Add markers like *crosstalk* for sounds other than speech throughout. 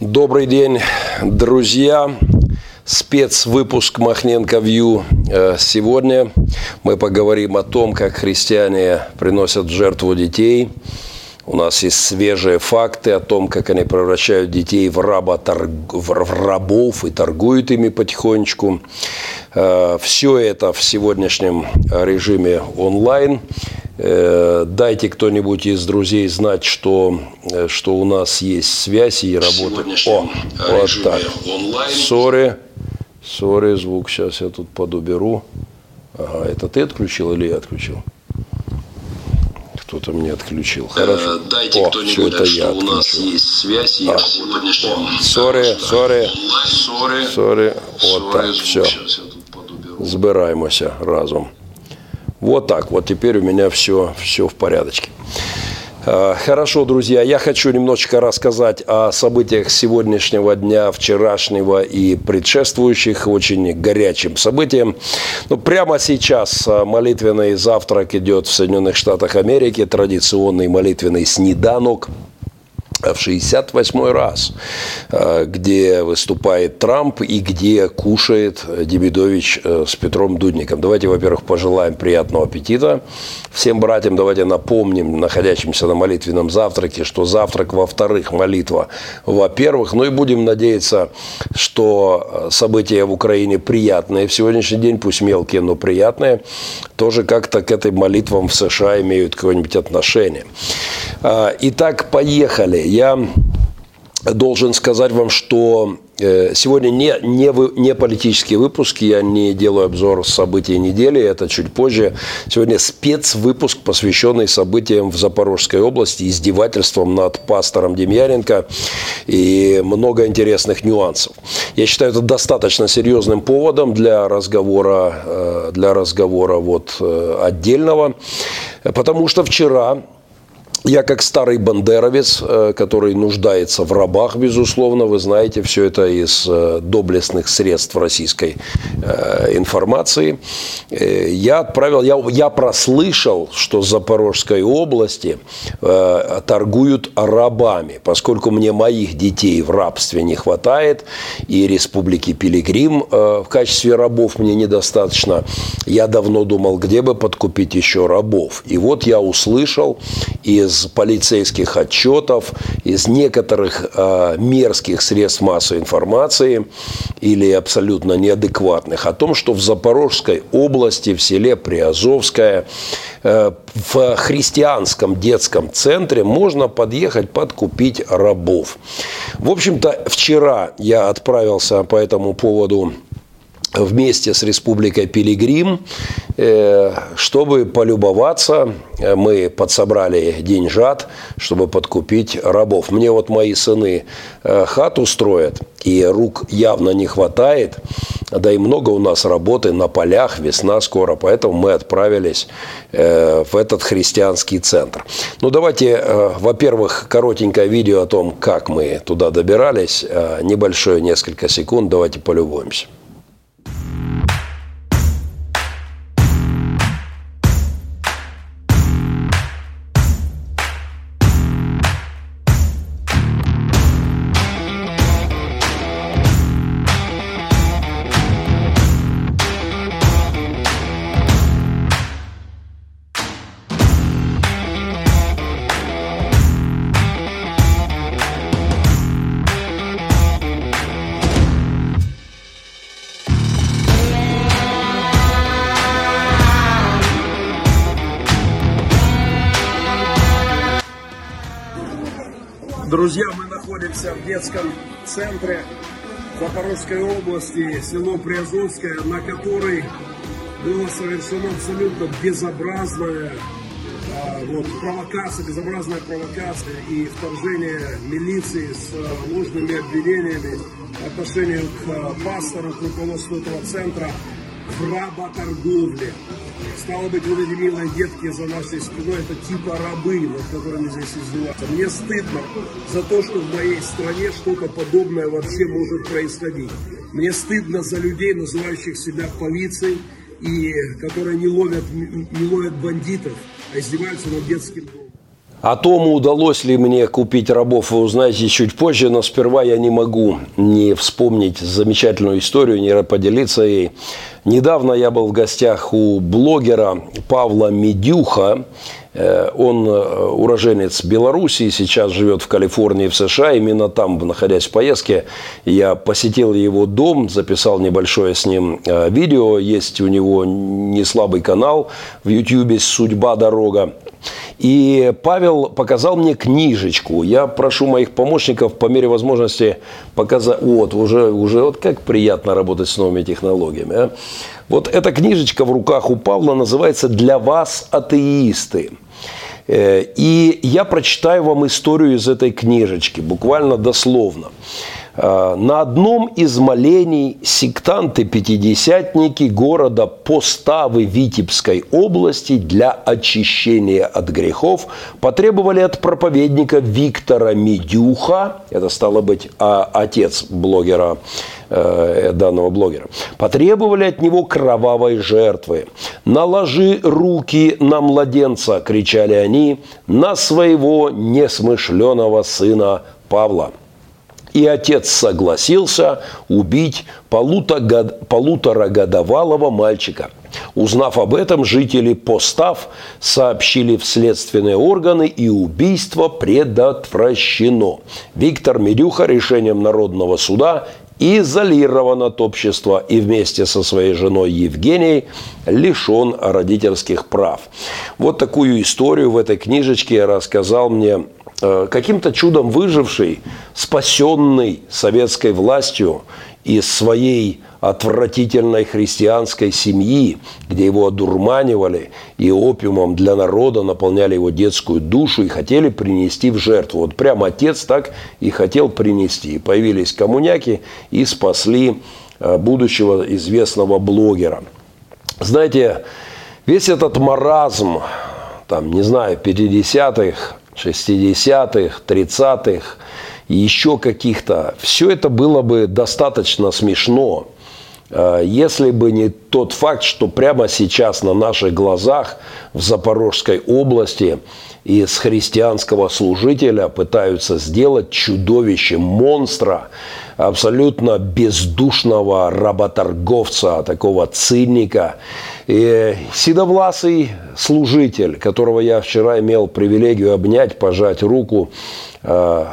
Добрый день, друзья. Спецвыпуск Махненко Вью. Э, сегодня мы поговорим о том, как христиане приносят жертву детей. У нас есть свежие факты о том, как они превращают детей в, раба, в рабов и торгуют ими потихонечку. Э, Все это в сегодняшнем режиме онлайн. Э, дайте кто-нибудь из друзей знать, что, э, что у нас есть связь и работа. О, вот так. Sorry, sorry, звук сейчас я тут подуберу. Ага, это ты отключил или я отключил? Кто-то мне отключил. Хорошо. Дайте О, кто-нибудь, что, что у нас есть связь. А. Sorry, sorry, sorry, sorry. Вот так, все. Збираємося разом. Вот так, вот теперь у меня все, все в порядочке. А, хорошо, друзья, я хочу немножечко рассказать о событиях сегодняшнего дня, вчерашнего и предшествующих очень горячим событиям. Ну, прямо сейчас а, молитвенный завтрак идет в Соединенных Штатах Америки, традиционный молитвенный снеданок – в 68 раз, э, где выступает Трамп и где кушает Демидович э, с Петром Дудником. Давайте, во-первых, пожелаем приятного аппетита всем братьям. Давайте напомним находящимся на молитвенном завтраке, что завтрак, во-вторых, молитва, во-первых. Ну и будем надеяться, что события в Украине приятные в сегодняшний день, пусть мелкие, но приятные, тоже как-то к этой молитвам в США имеют какое-нибудь отношение. Итак, поехали я должен сказать вам, что э, сегодня не, не, не политические выпуски, я не делаю обзор событий недели, это чуть позже. Сегодня спецвыпуск, посвященный событиям в Запорожской области, издевательствам над пастором Демьяненко и много интересных нюансов. Я считаю это достаточно серьезным поводом для разговора, э, для разговора вот э, отдельного, потому что вчера я как старый бандеровец, э, который нуждается в рабах, безусловно, вы знаете, все это из э, доблестных средств российской э, информации. Я отправил, я, я прослышал, что в Запорожской области торгуют рабами, поскольку мне моих детей в рабстве не хватает, и республики Пилигрим в качестве рабов мне недостаточно. Я давно думал, где бы подкупить еще рабов. И вот я услышал из из полицейских отчетов, из некоторых э, мерзких средств массовой информации или абсолютно неадекватных о том, что в Запорожской области, в селе Приазовское, э, в христианском детском центре можно подъехать подкупить рабов. В общем-то, вчера я отправился по этому поводу вместе с Республикой Пилигрим, э, чтобы полюбоваться. Мы подсобрали деньжат, чтобы подкупить рабов. Мне вот мои сыны э, хату строят, и рук явно не хватает. Да и много у нас работы на полях, весна скоро, поэтому мы отправились э, в этот христианский центр. Ну, давайте, во-первых, коротенькое видео о том, как мы туда добирались. Небольшое, несколько секунд, давайте полюбуемся. Области, село Приазовское, на которой было совершено абсолютно безобразная а, вот, провокация, безобразная провокация и вторжение милиции с а, ложными обвинениями в отношению к а, пастору, к руководству этого центра в работорговле. Стало быть, вот эти милые детки за нашей спиной, это типа рабы, над которыми здесь издеваются. Мне стыдно за то, что в моей стране что-то подобное вообще может происходить. Мне стыдно за людей, называющих себя полицией, и которые не ловят, не ловят бандитов, а издеваются над детским домом. О том, удалось ли мне купить рабов, вы узнаете чуть позже, но сперва я не могу не вспомнить замечательную историю, не поделиться ей. Недавно я был в гостях у блогера Павла Медюха. Э, он э, уроженец Беларуси, сейчас живет в Калифорнии, в США. Именно там, находясь в поездке, я посетил его дом, записал небольшое с ним э, видео. Есть у него не слабый канал в YouTube «Судьба дорога». И Павел показал мне книжечку. Я прошу моих помощников по мере возможности показать. Вот, уже, уже вот как приятно работать с новыми технологиями. А? Вот эта книжечка в руках у Павла называется «Для вас, атеисты». Э, и я прочитаю вам историю из этой книжечки, буквально дословно. Э, на одном из молений сектанты-пятидесятники города Поставы Витебской области для очищения от грехов потребовали от проповедника Виктора Медюха, это стало быть а, отец блогера, э, данного блогера, потребовали от него кровавой жертвы. «Наложи руки на младенца!» – кричали они, «на своего несмышленого сына Павла». И отец согласился убить полуторагодовалого мальчика. Узнав об этом, жители Постав сообщили в следственные органы, и убийство предотвращено. Виктор Медюха решением Народного суда изолирован от общества и вместе со своей женой Евгенией лишен родительских прав. Вот такую историю в этой книжечке рассказал мне каким-то чудом выживший, спасенный советской властью из своей отвратительной христианской семьи, где его одурманивали и опиумом для народа наполняли его детскую душу и хотели принести в жертву. Вот прямо отец так и хотел принести. Появились коммуняки и спасли э, будущего известного блогера. Знаете, весь этот маразм, там, не знаю, 50-х, 60-х, 30-х, еще каких-то. Все это было бы достаточно смешно, э, если бы не тот факт, что прямо сейчас на наших глазах в Запорожской области из христианского служителя пытаются сделать чудовище, монстра, абсолютно бездушного работорговца, такого цинника. И седовласый служитель, которого я вчера имел привилегию обнять, пожать руку, э,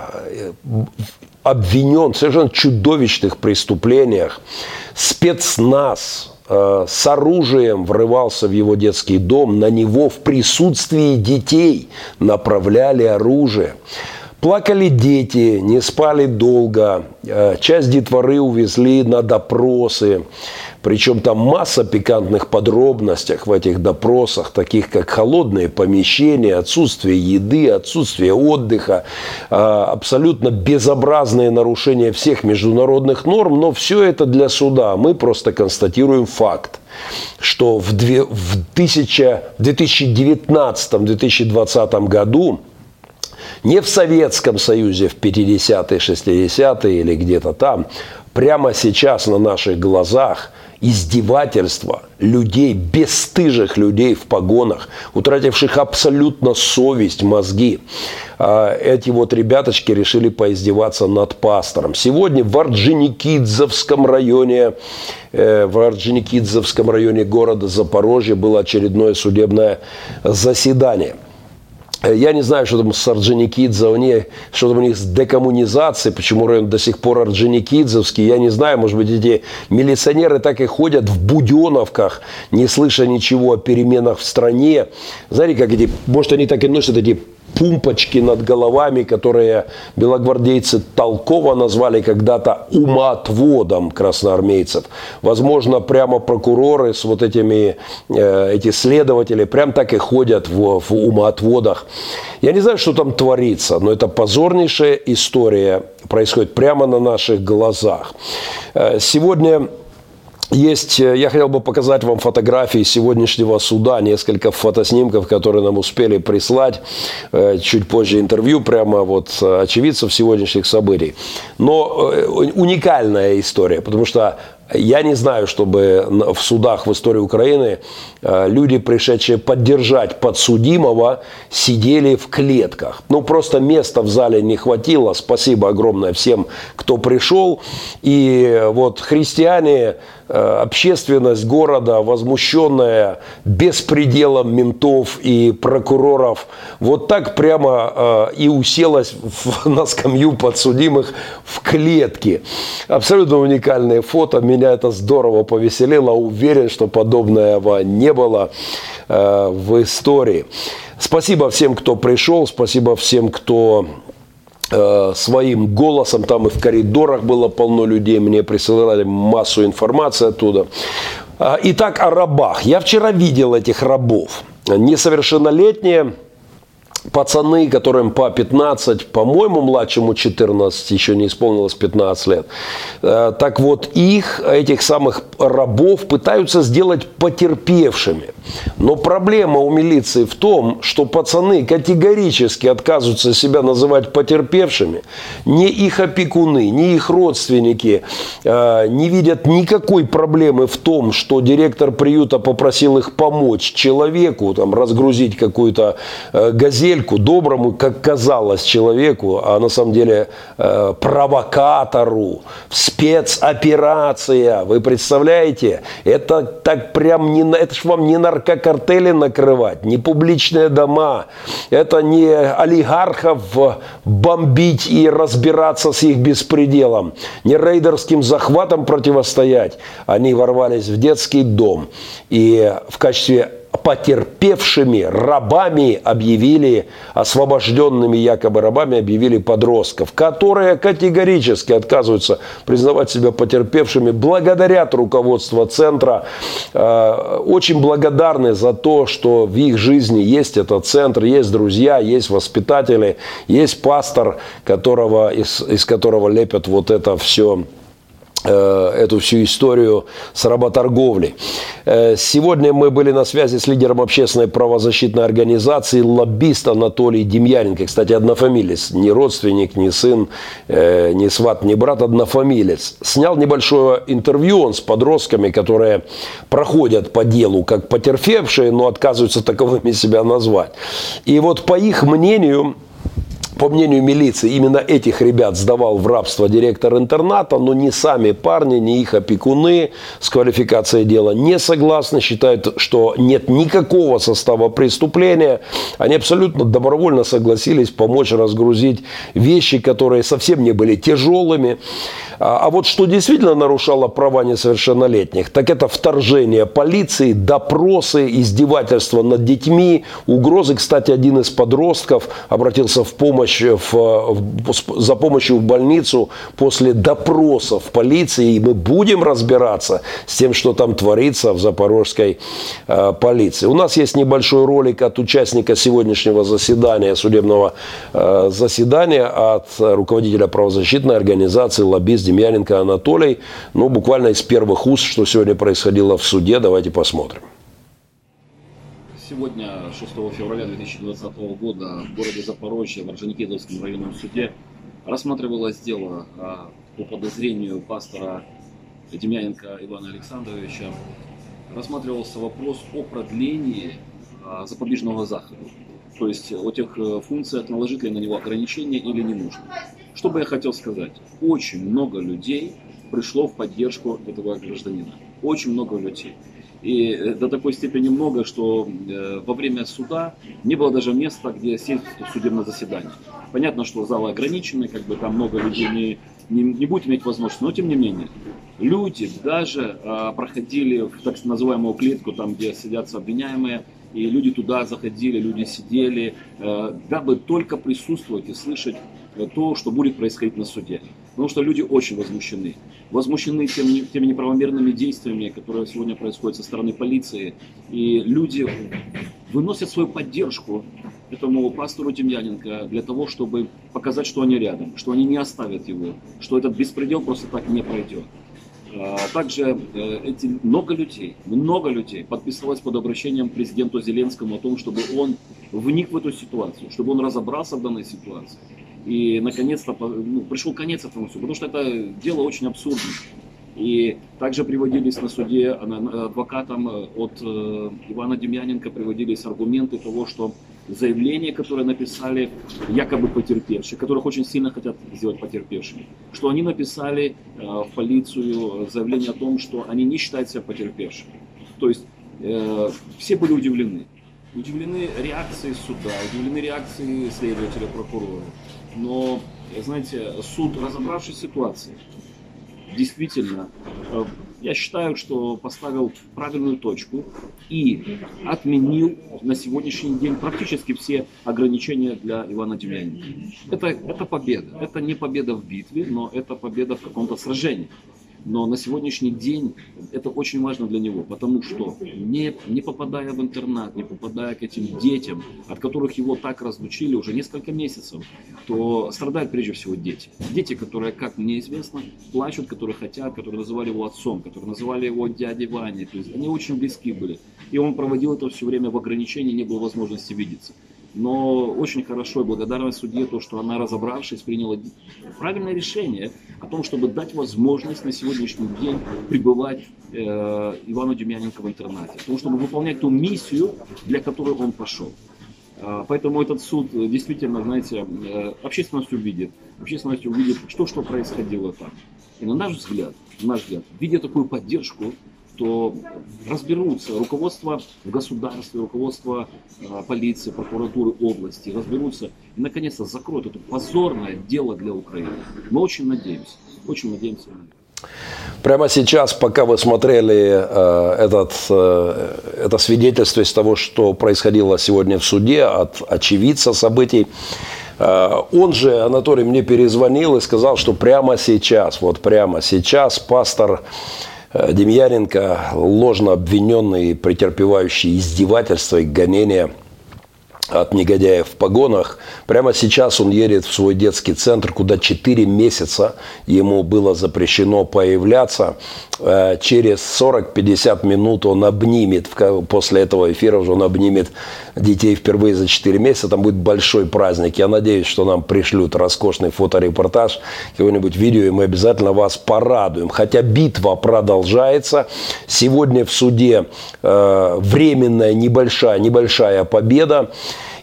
обвинен в совершенно чудовищных преступлениях. Спецназ э, с оружием врывался в его детский дом, на него в присутствии детей направляли оружие. Плакали дети, не спали долго, э, часть детворы увезли на допросы. Причем там масса пикантных подробностей в этих допросах, таких как холодные помещения, отсутствие еды, отсутствие отдыха, а, абсолютно безобразные нарушения всех международных норм, но все это для суда. Мы просто констатируем факт что в 2019-2020 году не в Советском Союзе в 50-е, 60-е или где-то там, прямо сейчас на наших глазах – издевательства людей, бесстыжих людей в погонах, утративших абсолютно совесть, мозги. А эти вот ребяточки решили поиздеваться над пастором. Сегодня в Орджоникидзевском районе, э, в Орджоникидзевском районе города Запорожье было очередное судебное заседание – я не знаю, что там с Орджоникидзе, них, что там у них с декоммунизацией, почему район до сих пор Орджоникидзевский, я не знаю, может быть, эти милиционеры так и ходят в буденовках, не слыша ничего о переменах в стране. Знаете, как эти, может, они так и носят эти пумпочки над головами, которые белогвардейцы толково назвали когда-то умоотводом красноармейцев. Возможно, прямо прокуроры с вот этими, э, эти следователи прям так и ходят в, в умоотводах. Я не знаю, что там творится, но это позорнейшая история происходит прямо на наших глазах. Э, сегодня есть, э, я хотел бы показать вам фотографии сегодняшнего суда, несколько фотоснимков, которые нам успели прислать, э, чуть позже интервью, прямо вот очевидцев сегодняшних событий. Но э, уникальная история, потому что я не знаю, чтобы в судах в истории Украины э, люди, пришедшие поддержать подсудимого, сидели в клетках. Ну, просто места в зале не хватило. Спасибо огромное всем, кто пришел. И вот христиане Э, общественность города, возмущенная беспределом ментов и прокуроров, вот так прямо э, и уселась *laughs* на скамью подсудимых в клетке. Абсолютно уникальное фото. Меня это здорово повеселило. Уверен, что подобного не было э, в истории. Спасибо всем, кто пришел. Спасибо всем, кто Э, своим голосом, там и в коридорах было полно людей, мне присылали массу информации оттуда. А, итак, о рабах. Я вчера видел этих рабов. Несовершеннолетние, пацаны, которым по 15, по-моему, младшему 14, еще не исполнилось 15 лет. Э, так вот, их, этих самых рабов пытаются сделать потерпевшими. Но проблема у милиции в том, что пацаны категорически отказываются себя называть потерпевшими. Ни их опекуны, ни их родственники э, не видят никакой проблемы в том, что директор приюта попросил их помочь человеку, там, разгрузить какую-то э, газету, недельку доброму, как казалось человеку, а на самом деле э, провокатору, спецоперация. Вы представляете? Это так прям не, это ж вам не наркокартели накрывать, не публичные дома, это не олигархов бомбить и разбираться с их беспределом, не рейдерским захватом противостоять. Они ворвались в детский дом и в качестве потерпевшими рабами объявили, освобожденными якобы рабами объявили подростков, которые категорически отказываются признавать себя потерпевшими, благодарят руководство центра, э, очень благодарны за то, что в их жизни есть этот центр, есть друзья, есть воспитатели, есть пастор, которого, из, из которого лепят вот это все эту всю историю с работорговлей. Э, сегодня мы были на связи с лидером общественной правозащитной организации лоббист Анатолий Демьяненко. Кстати, однофамилец, не родственник, не сын, э, не сват, не брат, однофамилец. Снял небольшое интервью он с подростками, которые проходят по делу как потерпевшие, но отказываются таковыми себя назвать. И вот по их мнению, по мнению милиции, именно этих ребят сдавал в рабство директор интерната, но не сами парни, не их опекуны с квалификацией дела не согласны, считают, что нет никакого состава преступления. Они абсолютно добровольно согласились помочь разгрузить вещи, которые совсем не были тяжелыми. А, а вот что действительно нарушало права несовершеннолетних, так это вторжение полиции, допросы, издевательства над детьми, угрозы. Кстати, один из подростков обратился в помощь, в, в, за помощью в больницу после допросов полиции. И мы будем разбираться с тем, что там творится в запорожской э, полиции. У нас есть небольшой ролик от участника сегодняшнего заседания, судебного э, заседания от руководителя правозащитной организации «Лоббист» Демьяненко Анатолий. Ну, буквально из первых уст, что сегодня происходило в суде. Давайте посмотрим. Сегодня, 6 февраля 2020 года, в городе Запорожье, в Орджоникидзевском районном суде, рассматривалось дело а, по подозрению пастора Демьяненко Ивана Александровича. Рассматривался вопрос о продлении а, запобежного захода. То есть о тех э, функциях, наложить ли на него ограничения или не нужно. Что бы я хотел сказать? Очень много людей пришло в поддержку этого гражданина. Очень много людей. И э, до такой степени много, что э, во время суда не было даже места, где сесть в судебное заседание. Понятно, что залы ограничены, как бы там много людей не, не, не будет иметь возможности, но тем не менее. Люди даже э, проходили в так называемую клетку, там, где сидятся обвиняемые, и люди туда заходили, люди сидели, э, дабы только присутствовать и слышать то, что будет происходить на суде. Потому что люди очень возмущены. Возмущены тем, теми неправомерными действиями, которые сегодня происходят со стороны полиции. И люди выносят свою поддержку этому пастору Демьяненко для того, чтобы показать, что они рядом, что они не оставят его, что этот беспредел просто так не пройдет. А также э, эти много людей, много людей подписалось под обращением к президенту Зеленскому о том, чтобы он вник в эту ситуацию, чтобы он разобрался в данной ситуации. И наконец-то ну, пришел конец этому всему, потому что это дело очень абсурдное. И также приводились на суде адвокатам от Ивана Демьяненко приводились аргументы того, что заявления, которые написали якобы потерпевшие, которых очень сильно хотят сделать потерпевшими, что они написали в полицию заявление о том, что они не считают себя потерпевшими. То есть э, все были удивлены. Удивлены реакцией суда, удивлены реакцией следователя, прокурора. Но, знаете, суд, разобравшись в ситуации, действительно, э, я считаю, что поставил правильную точку и отменил на сегодняшний день практически все ограничения для Ивана Демьяненко. Это, это победа. Это не победа в битве, но это победа в каком-то сражении. Но на сегодняшний день это очень важно для него, потому что не, не попадая в интернат, не попадая к этим детям, от которых его так разлучили уже несколько месяцев, то страдают прежде всего дети. Дети, которые, как мне известно, плачут, которые хотят, которые называли его отцом, которые называли его дядей Ваней. То есть они очень близки были. И он проводил это все время в ограничении, не было возможности видеться. Но очень хорошо и благодарна судье то, что она, разобравшись, приняла правильное решение о том, чтобы дать возможность на сегодняшний день пребывать э, Ивану Демьяненко в интернате. О том, чтобы выполнять ту миссию, для которой он пошел. Э, поэтому этот суд действительно, знаете, э, общественность увидит. Общественность увидит, что, что происходило там. И на наш взгляд, на наш взгляд, видя такую поддержку, то разберутся руководство в государстве, руководство э, полиции, прокуратуры области, разберутся и наконец-то закроют это позорное дело для Украины. Мы очень надеемся, очень надеемся. Прямо сейчас, пока вы смотрели э, этот, э, это свидетельство из того, что происходило сегодня в суде от очевидца событий, э, он же, Анатолий, мне перезвонил и сказал, что прямо сейчас, вот прямо сейчас пастор Э, Демьяненко, ложно обвиненный, претерпевающий издевательства и гонения – от негодяев в погонах. Прямо сейчас он едет в свой детский центр, куда 4 месяца ему было запрещено появляться. Э, через 40-50 минут он обнимет, после этого эфира уже он обнимет детей впервые за 4 месяца. Там будет большой праздник. Я надеюсь, что нам пришлют роскошный фоторепортаж, какое-нибудь видео, и мы обязательно вас порадуем. Хотя битва продолжается. Сегодня в суде э, временная небольшая, небольшая победа.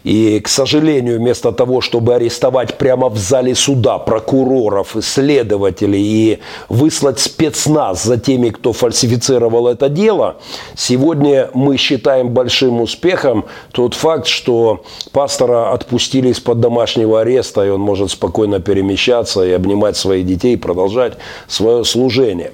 И, к сожалению, вместо того, чтобы арестовать прямо в зале суда прокуроров, исследователей и выслать спецназ за теми, кто фальсифицировал это дело, сегодня мы считаем большим успехом тот факт, что пастора отпустили из-под домашнего ареста, и он может спокойно перемещаться и обнимать своих детей продолжать свое служение.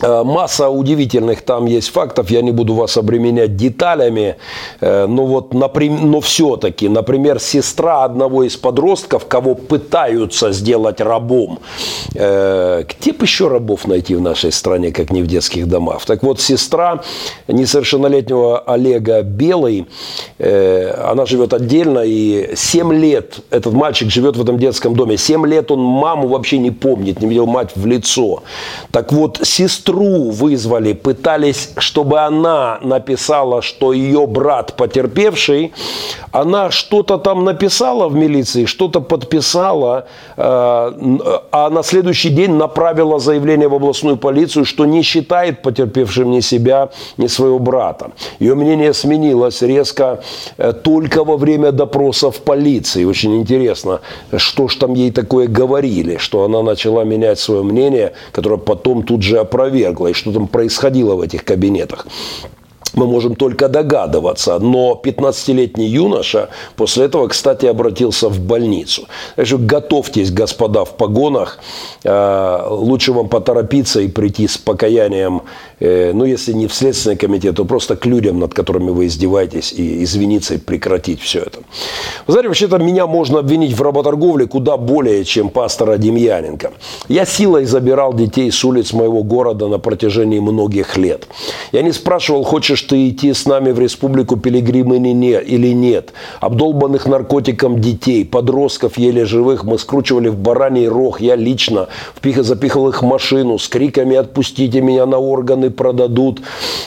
Э, масса удивительных там есть фактов, я не буду вас обременять деталями, э, но вот, но все-таки, например, сестра одного из подростков, кого пытаются сделать рабом, э, где бы еще рабов найти в нашей стране, как не в детских домах? Так вот, сестра несовершеннолетнего Олега Белый, она живет отдельно, и 7 лет этот мальчик живет в этом детском доме, 7 лет он маму вообще не помнит, не видел мать в лицо. Так вот, сестра сестру вызвали, пытались, чтобы она написала, что ее брат потерпевший. Она что-то там написала в милиции, что-то подписала, э, а на следующий день направила заявление в областную полицию, что не считает потерпевшим ни себя, ни своего брата. Ее мнение сменилось резко э, только во время допроса в полиции. Очень интересно, что ж там ей такое говорили, что она начала менять свое мнение, которое потом тут же опровергла опровергла, и что там происходило в этих кабинетах мы можем только догадываться. Но 15-летний юноша после этого, кстати, обратился в больницу. Так что готовьтесь, господа в погонах. Э, лучше вам поторопиться и прийти с покаянием, э, ну, если не в Следственный комитет, то просто к людям, над которыми вы издеваетесь, и извиниться, и прекратить все это. Вы знаете, вообще-то меня можно обвинить в работорговле куда более, чем пастора Демьяненко. Я силой забирал детей с улиц моего города на протяжении многих лет. Я не спрашивал, хочешь ты идти с нами в республику Пилигрим или нет. Обдолбанных наркотиком детей, подростков еле живых мы скручивали в бараний рог. Я лично впих, запихал их машину с криками «Отпустите меня на органы, продадут».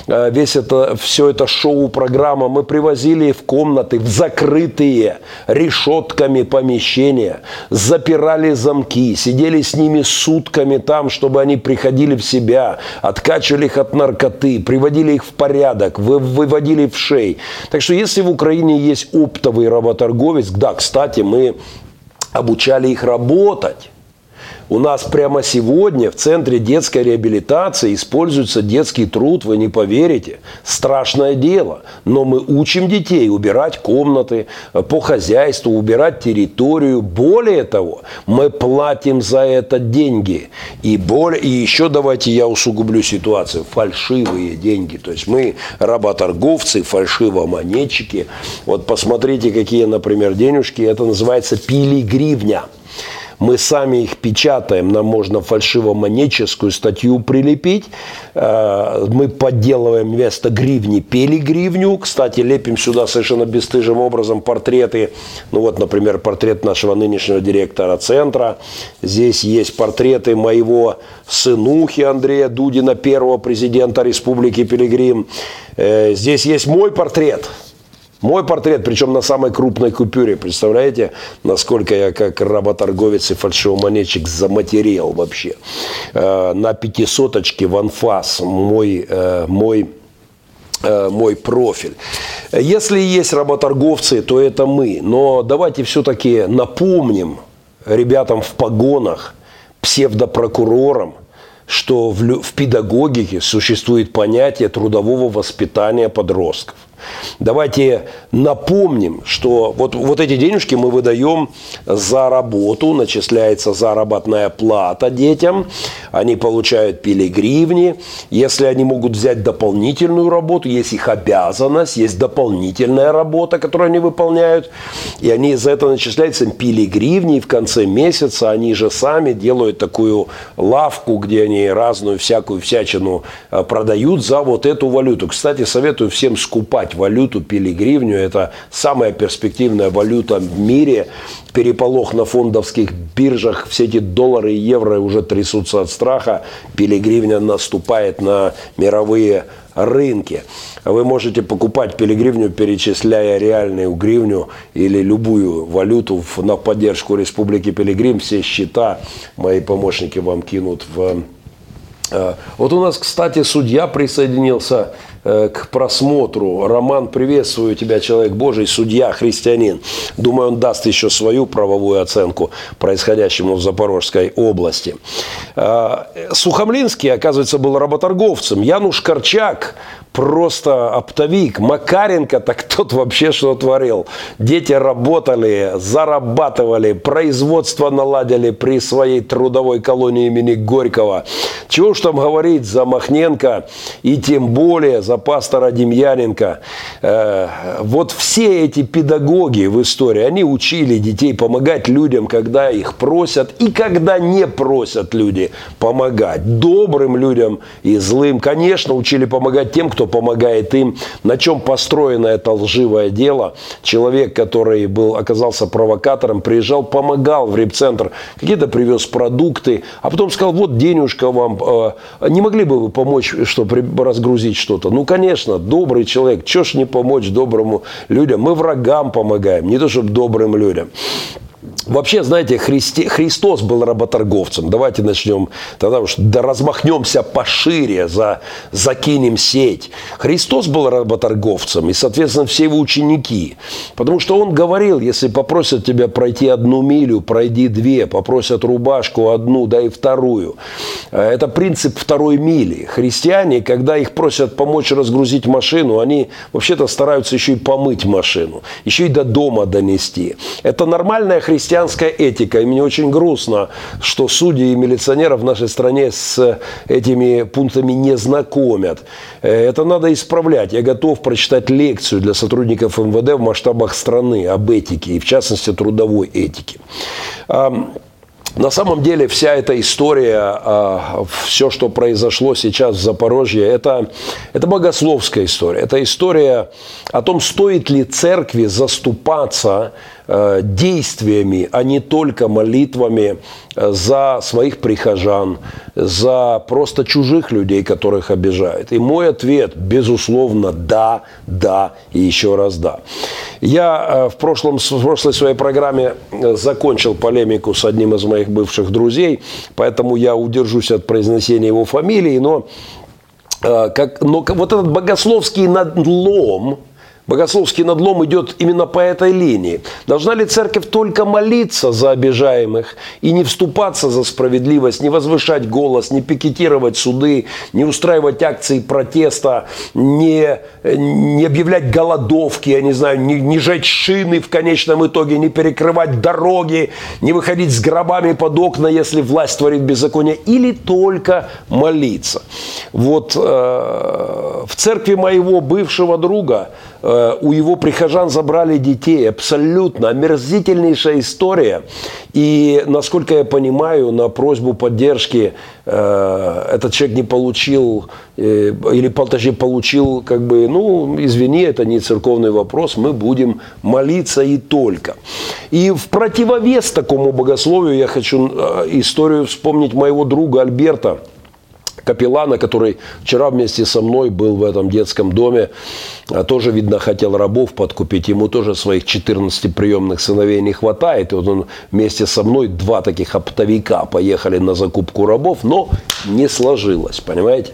Э, весь это, все это шоу-программа мы привозили в комнаты, в закрытые решетками помещения, запирали замки, сидели с ними сутками там, чтобы они приходили в себя, откачивали их от наркоты, приводили их в порядок, выводили в шей. Так что если в Украине есть оптовый работорговец, да, кстати, мы обучали их работать. У нас прямо сегодня в Центре детской реабилитации используется детский труд, вы не поверите. Страшное дело. Но мы учим детей убирать комнаты э, по хозяйству, убирать территорию. Более того, мы платим за это деньги. И, более, и еще давайте я усугублю ситуацию. Фальшивые деньги. То есть мы работорговцы, фальшивомонетчики. Вот посмотрите, какие, например, денежки. Это называется пилигривня мы сами их печатаем, нам можно фальшиво-монеческую статью прилепить, э, мы подделываем вместо гривни пели гривню, кстати, лепим сюда совершенно бесстыжим образом портреты, ну вот, например, портрет нашего нынешнего директора центра, здесь есть портреты моего сынухи Андрея Дудина, первого президента Республики Пилигрим, э, здесь есть мой портрет – мой портрет, причем на самой крупной купюре. Представляете, насколько я как работорговец и фальшивомонетчик заматерел вообще. Э, на пятисоточке в анфас мой, э, мой э, мой профиль. Если есть работорговцы, то это мы. Но давайте все-таки напомним ребятам в погонах, псевдопрокурорам, что в, в педагогике существует понятие трудового воспитания подростков. Давайте напомним, что вот, вот эти денежки мы выдаем за работу, начисляется заработная плата детям, они получают пилигривни, если они могут взять дополнительную работу, есть их обязанность, есть дополнительная работа, которую они выполняют, и они за это начисляются пилигривни, и в конце месяца они же сами делают такую лавку, где они разную всякую всячину э, продают за вот эту валюту. Кстати, советую всем скупать покупать валюту, пили гривню. Это самая перспективная валюта в мире. Переполох на фондовских биржах. Все эти доллары и евро уже трясутся от страха. Пилигривня наступает на мировые рынки. Вы можете покупать пилигривню, перечисляя реальную гривню или любую валюту на поддержку Республики Пилигрим. Все счета мои помощники вам кинут в... Э, вот у нас, кстати, судья присоединился к просмотру. Роман, приветствую тебя, человек Божий, судья, христианин. Думаю, он даст еще свою правовую оценку происходящему в Запорожской области. Э, Сухомлинский, оказывается, был работорговцем. Януш Корчак просто оптовик. Макаренко, так *laughs* тот вообще что творил. Дети работали, зарабатывали, производство наладили при своей трудовой колонии имени Горького. Чего уж там говорить за Махненко и тем более за пастора Демьяненко. Э, вот все эти педагоги в истории, они учили детей помогать людям, когда их просят и когда не просят люди помогать. Добрым людям и злым. Конечно, учили помогать тем, кто помогает им. На чем построено это лживое дело? Человек, который был, оказался провокатором, приезжал, помогал в репцентр, какие-то привез продукты, а потом сказал, вот денежка вам, э, не могли бы вы помочь, чтобы разгрузить что-то? Ну, конечно, добрый человек, чего ж не помочь доброму людям? Мы врагам помогаем, не то чтобы добрым людям. Вообще, знаете, Христи, Христос был работорговцем. Давайте начнем, тогда уж да размахнемся пошире, за, закинем сеть. Христос был работорговцем, и, соответственно, все его ученики. Потому что он говорил, если попросят тебя пройти одну милю, пройди две, попросят рубашку одну, да и вторую. Э, это принцип второй мили. Христиане, когда их просят помочь разгрузить машину, они вообще-то стараются еще и помыть машину, еще и до дома донести. Это нормальная христианская этика. И мне очень грустно, что судьи и милиционеры в нашей стране с этими пунктами не знакомят. Э, это надо исправлять. Я готов прочитать лекцию для сотрудников МВД в масштабах страны об этике, и в частности трудовой этике. на самом деле вся эта история, а, все, что произошло сейчас в Запорожье, это, это богословская история. Это история о том, стоит ли церкви заступаться действиями, а не только молитвами э, за своих прихожан, за просто чужих людей, которых обижают. И мой ответ, безусловно, да, да и еще раз да. Я э, в, прошлом, в прошлой своей программе закончил полемику с одним из моих бывших друзей, поэтому я удержусь от произнесения его фамилии, но как, но вот этот богословский надлом, Богословский надлом идет именно по этой линии. Должна ли церковь только молиться за обижаемых и не вступаться за справедливость, не возвышать голос, не пикетировать суды, не устраивать акции протеста, не, не объявлять голодовки, я не знаю, не, не жечь шины в конечном итоге, не перекрывать дороги, не выходить с гробами под окна, если власть творит беззаконие, или только молиться. Вот э, в церкви моего бывшего друга э, у его прихожан забрали детей. Абсолютно омерзительнейшая история. И, насколько я понимаю, на просьбу поддержки э, этот человек не получил, э, или точнее получил, как бы, ну, извини, это не церковный вопрос, мы будем молиться и только. И в противовес такому богословию я хочу э, историю вспомнить моего друга Альберта – капеллана, который вчера вместе со мной был в этом детском доме, а тоже, видно, хотел рабов подкупить. Ему тоже своих 14 приемных сыновей не хватает. И вот он вместе со мной, два таких оптовика, поехали на закупку рабов, но не сложилось, понимаете?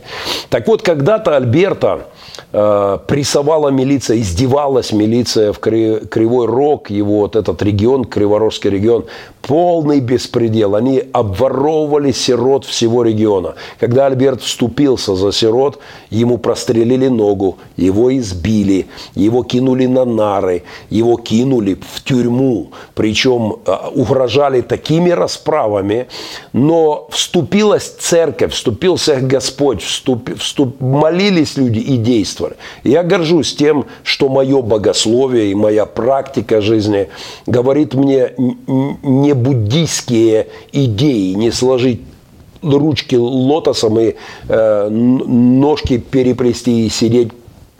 Так вот, когда-то Альберта э, прессовала милиция, издевалась милиция в Кривой Рог, его вот этот регион, Криворожский регион, полный беспредел. Они обворовывали сирот всего региона. Когда Альберт вступился за сирот, ему прострелили ногу, его избили, его кинули на нары, его кинули в тюрьму. Причем а, угрожали такими расправами, но вступилась церковь, вступился Господь, вступ, вступ, молились люди и действовали. Я горжусь тем, что мое богословие и моя практика жизни говорит мне не буддийские идеи, не сложить ручки лотосом и э, ножки переплести и сидеть,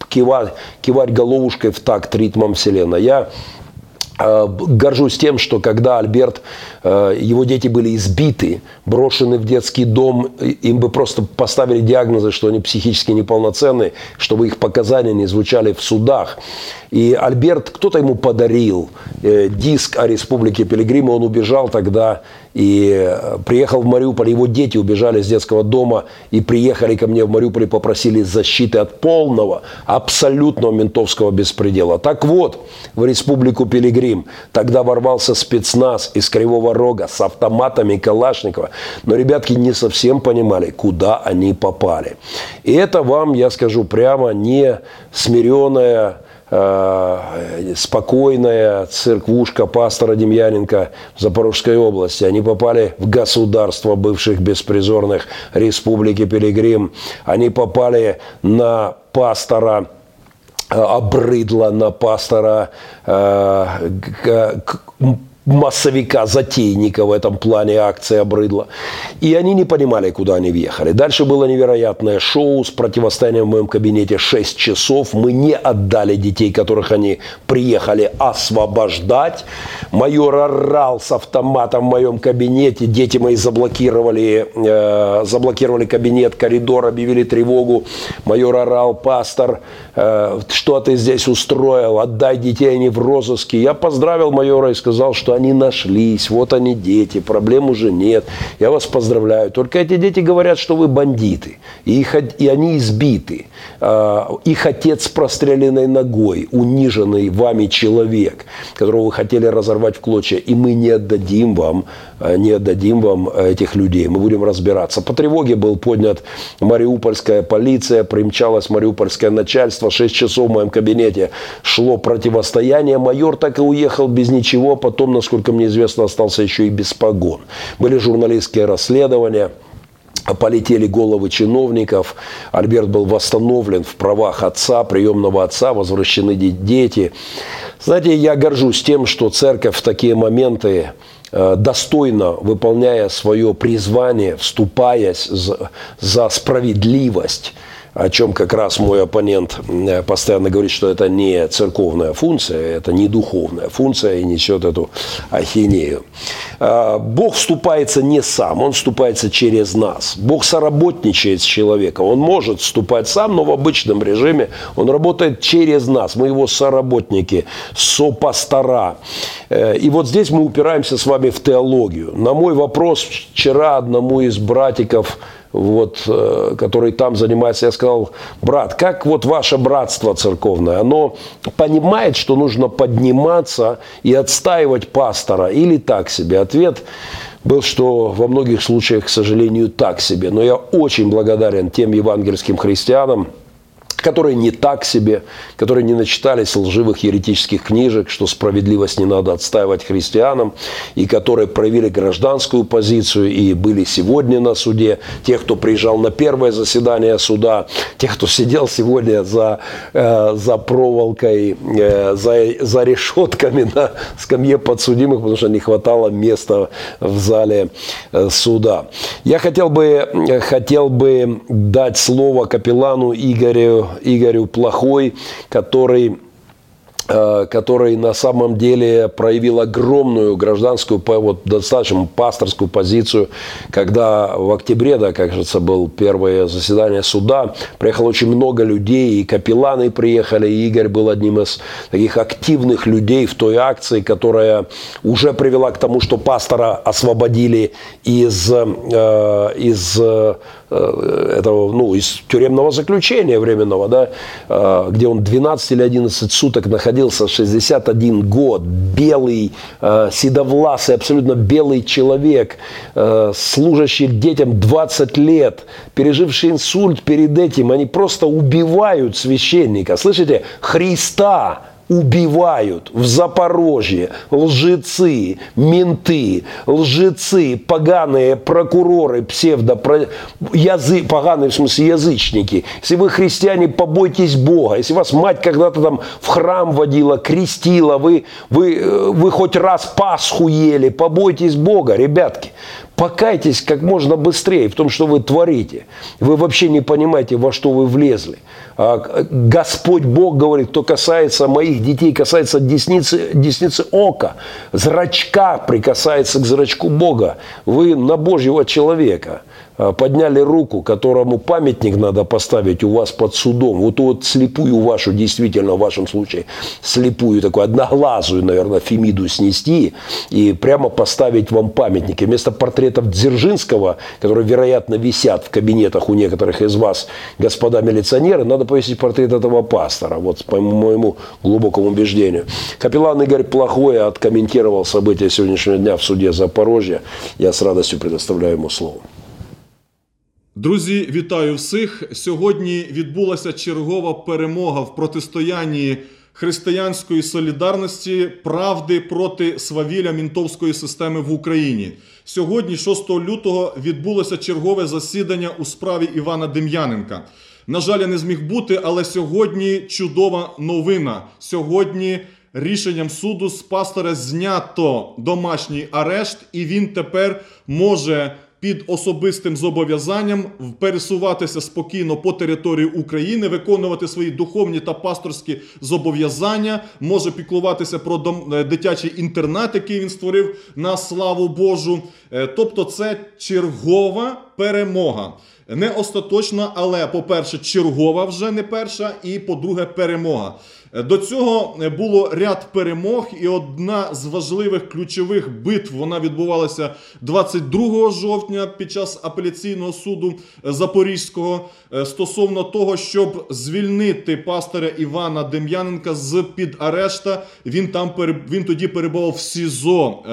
кивать, кивать головушкой в такт ритмом Вселенной. Я э, горжусь тем, что когда Альберт, э, его дети были избиты, брошены в детский дом, им бы просто поставили диагнозы, что они психически неполноценны, чтобы их показания не звучали в судах. И Альберт, кто-то ему подарил э, диск о республике Пилигрима, он убежал тогда и э, приехал в Мариуполь, его дети убежали с детского дома и приехали ко мне в Мариуполь и попросили защиты от полного, абсолютного ментовского беспредела. Так вот, в республику Пилигрим тогда ворвался спецназ из Кривого Рога с автоматами Калашникова, но ребятки не совсем понимали, куда они попали. И это вам, я скажу прямо, не смиренная спокойная церквушка пастора Демьяненко в Запорожской области. Они попали в государство бывших беспризорных республики Пилигрим. Они попали на пастора э, обрыдло на пастора э, массовика, затейника в этом плане акция обрыдла. И они не понимали, куда они въехали. Дальше было невероятное шоу с противостоянием в моем кабинете 6 часов. Мы не отдали детей, которых они приехали освобождать. Майор орал с автоматом в моем кабинете. Дети мои заблокировали, э, заблокировали кабинет, коридор, объявили тревогу. Майор орал, пастор, э, что ты здесь устроил? Отдай детей, они в розыске. Я поздравил майора и сказал, что они нашлись, вот они дети, проблем уже нет. Я вас поздравляю. Только эти дети говорят, что вы бандиты, и, их, и они избиты. А, их отец простреленной ногой, униженный вами человек, которого вы хотели разорвать в клочья, и мы не отдадим вам, а, не отдадим вам этих людей. Мы будем разбираться. По тревоге был поднят мариупольская полиция, примчалось мариупольское начальство. Шесть часов в моем кабинете шло противостояние. Майор так и уехал без ничего. Потом на насколько мне известно, остался еще и без погон. Были журналистские расследования полетели головы чиновников. Альберт был восстановлен в правах отца, приемного отца, возвращены дети. Знаете, я горжусь тем, что церковь в такие моменты достойно выполняя свое призвание, вступаясь за справедливость, о чем как раз мой оппонент э, постоянно говорит, что это не церковная функция, это не духовная функция и несет эту ахинею. А, Бог вступается не сам, Он вступается через нас. Бог соработничает с человеком. Он может вступать сам, но в обычном режиме Он работает через нас. Мы его соработники, сопастора. Э, и вот здесь мы упираемся с вами в теологию. На мой вопрос вчера одному из братиков – вот, э, который там занимается, я сказал, брат, как вот ваше братство церковное, оно понимает, что нужно подниматься и отстаивать пастора или так себе? Ответ был, что во многих случаях, к сожалению, так себе. Но я очень благодарен тем евангельским христианам, которые не так себе, которые не начитались лживых еретических книжек, что справедливость не надо отстаивать христианам, и которые проявили гражданскую позицию и были сегодня на суде, тех, кто приезжал на первое заседание суда, тех, кто сидел сегодня за, э, за проволокой, э, за, за решетками на скамье подсудимых, потому что не хватало места в зале э, суда. Я хотел бы, хотел бы дать слово капеллану Игорю Игорю Плохой, который Э, который на самом деле проявил огромную гражданскую, вот достаточно пасторскую позицию, когда в октябре, да, кажется, был первое заседание суда, приехало очень много людей, и капелланы приехали, и Игорь был одним из таких активных людей в той акции, которая уже привела к тому, что пастора освободили из, э, из э, этого, ну, из тюремного заключения временного, да, э, где он 12 или 11 суток находился, 61 год, белый, э, седовласый, абсолютно белый человек, э, служащий детям 20 лет, переживший инсульт перед этим, они просто убивают священника. Слышите? Христа убивают в Запорожье лжецы, менты, лжецы, поганые прокуроры, псевдо, язы, поганые в смысле язычники. Если вы христиане, побойтесь Бога. Если вас мать когда-то там в храм водила, крестила, вы, вы, э, вы хоть раз Пасху ели, побойтесь Бога, ребятки. Покайтесь как можно быстрее в том, что вы творите. Вы вообще не понимаете, во что вы влезли. А, Господь Бог говорит, кто касается моих детей, касается десницы, десницы ока, зрачка прикасается к зрачку Бога. Вы на Божьего человека – подняли руку, которому памятник надо поставить у вас под судом, вот вот слепую вашу, действительно в вашем случае, слепую такую одноглазую, наверное, Фемиду снести и прямо поставить вам памятники. Вместо портретов Дзержинского, которые, вероятно, висят в кабинетах у некоторых из вас, господа милиционеры, надо повесить портрет этого пастора, вот по моему глубокому убеждению. Капеллан Игорь Плохой откомментировал события сегодняшнего дня в суде Запорожья. Я с радостью предоставляю ему слово. Друзі, вітаю всіх! Сьогодні відбулася чергова перемога в протистоянні християнської солідарності правди проти свавілля мінтовської системи в Україні. Сьогодні, 6 лютого, відбулося чергове засідання у справі Івана Дем'яненка. На жаль, я не зміг бути, але сьогодні чудова новина. Сьогодні рішенням суду з пастора знято домашній арешт, і він тепер може під особистим зобов'язанням пересуватися спокійно по території України, виконувати свої духовні та пасторські зобов'язання, може піклуватися про е, дитячий інтернат, який він створив на славу Божу. Е, тобто, це чергова перемога. Не остаточна, але, по-перше, чергова вже не перша, і по-друге, перемога. До цього було ряд перемог, і одна з важливих ключових битв вона відбувалася 22 жовтня під час апеляційного суду Запорізького е, стосовно того, щоб звільнити пастора Івана Дем'яненка з під арешта. Він там він тоді перебував в СІЗО